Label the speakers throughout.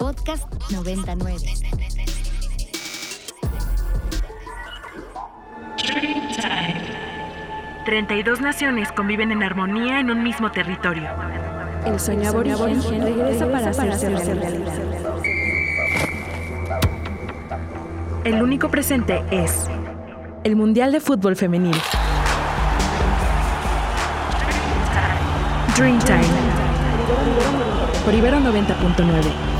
Speaker 1: Podcast 99.
Speaker 2: Time. 32 naciones conviven en armonía en un mismo territorio.
Speaker 3: El sueño aborigen regresa para hacerse realidad.
Speaker 2: El único presente es el Mundial de Fútbol Femenil. Dreamtime. Por Ibero 90.9.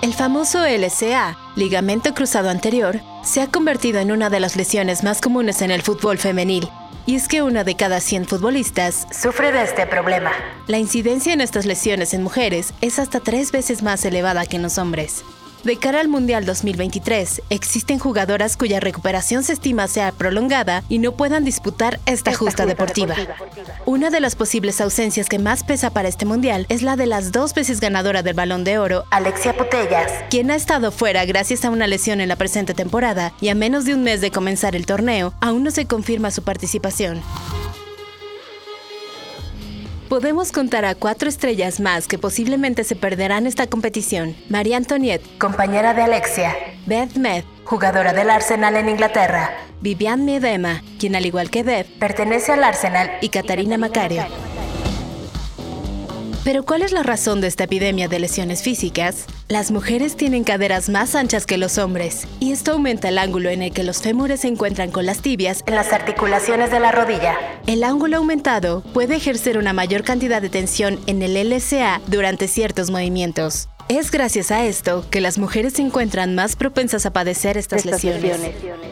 Speaker 4: El famoso LCA, ligamento cruzado anterior, se ha convertido en una de las lesiones más comunes en el fútbol femenil. Y es que una de cada 100 futbolistas sufre de este problema. La incidencia en estas lesiones en mujeres es hasta tres veces más elevada que en los hombres. De cara al Mundial 2023, existen jugadoras cuya recuperación se estima sea prolongada y no puedan disputar esta justa deportiva. Una de las posibles ausencias que más pesa para este Mundial es la de las dos veces ganadora del Balón de Oro, Alexia Putellas, quien ha estado fuera gracias a una lesión en la presente temporada y a menos de un mes de comenzar el torneo, aún no se confirma su participación. Podemos contar a cuatro estrellas más que posiblemente se perderán esta competición. María Antoniette, compañera de Alexia. Beth Med, jugadora del Arsenal en Inglaterra. Vivian Miedema, quien al igual que Beth, pertenece al Arsenal. Y Catarina Macario. Pero ¿cuál es la razón de esta epidemia de lesiones físicas? Las mujeres tienen caderas más anchas que los hombres, y esto aumenta el ángulo en el que los fémures se encuentran con las tibias en las articulaciones de la rodilla. El ángulo aumentado puede ejercer una mayor cantidad de tensión en el LCA durante ciertos movimientos. Es gracias a esto que las mujeres se encuentran más propensas a padecer estas, lesiones.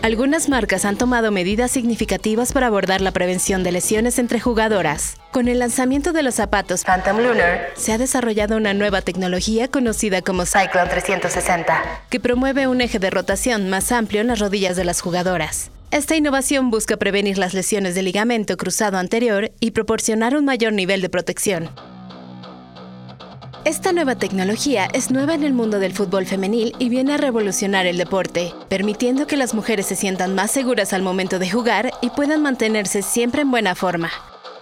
Speaker 4: Algunas marcas han tomado medidas significativas para abordar la prevención de lesiones entre jugadoras. Con el lanzamiento de los zapatos Phantom Lunar, se ha desarrollado una nueva tecnología conocida como Cyclone 360, que promueve un eje de rotación más amplio en las rodillas de las jugadoras. Esta innovación busca prevenir las lesiones de ligamento cruzado anterior y proporcionar un mayor nivel de protección. Esta nueva tecnología es nueva en el mundo del fútbol femenil y viene a revolucionar el deporte, permitiendo que las mujeres se sientan más seguras al momento de jugar y puedan mantenerse siempre en buena forma.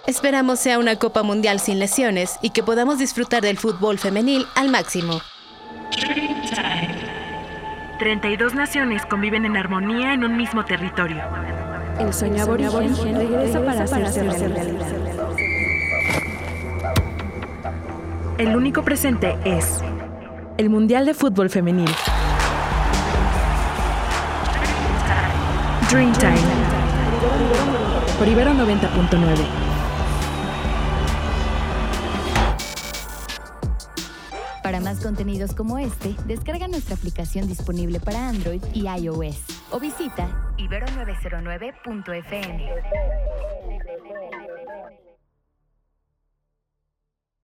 Speaker 4: Esperamos sea una Copa Mundial sin lesiones y que podamos disfrutar del fútbol femenil al máximo.
Speaker 2: 32 naciones conviven en armonía en un mismo territorio.
Speaker 3: El sueño aborigen regresa para hacerse realidad.
Speaker 2: El único presente es el Mundial de Fútbol Femenil. Dreamtime. Por Ibero 90.9.
Speaker 1: Para más contenidos como este, descarga nuestra aplicación disponible para Android y iOS o visita ibero909.fm.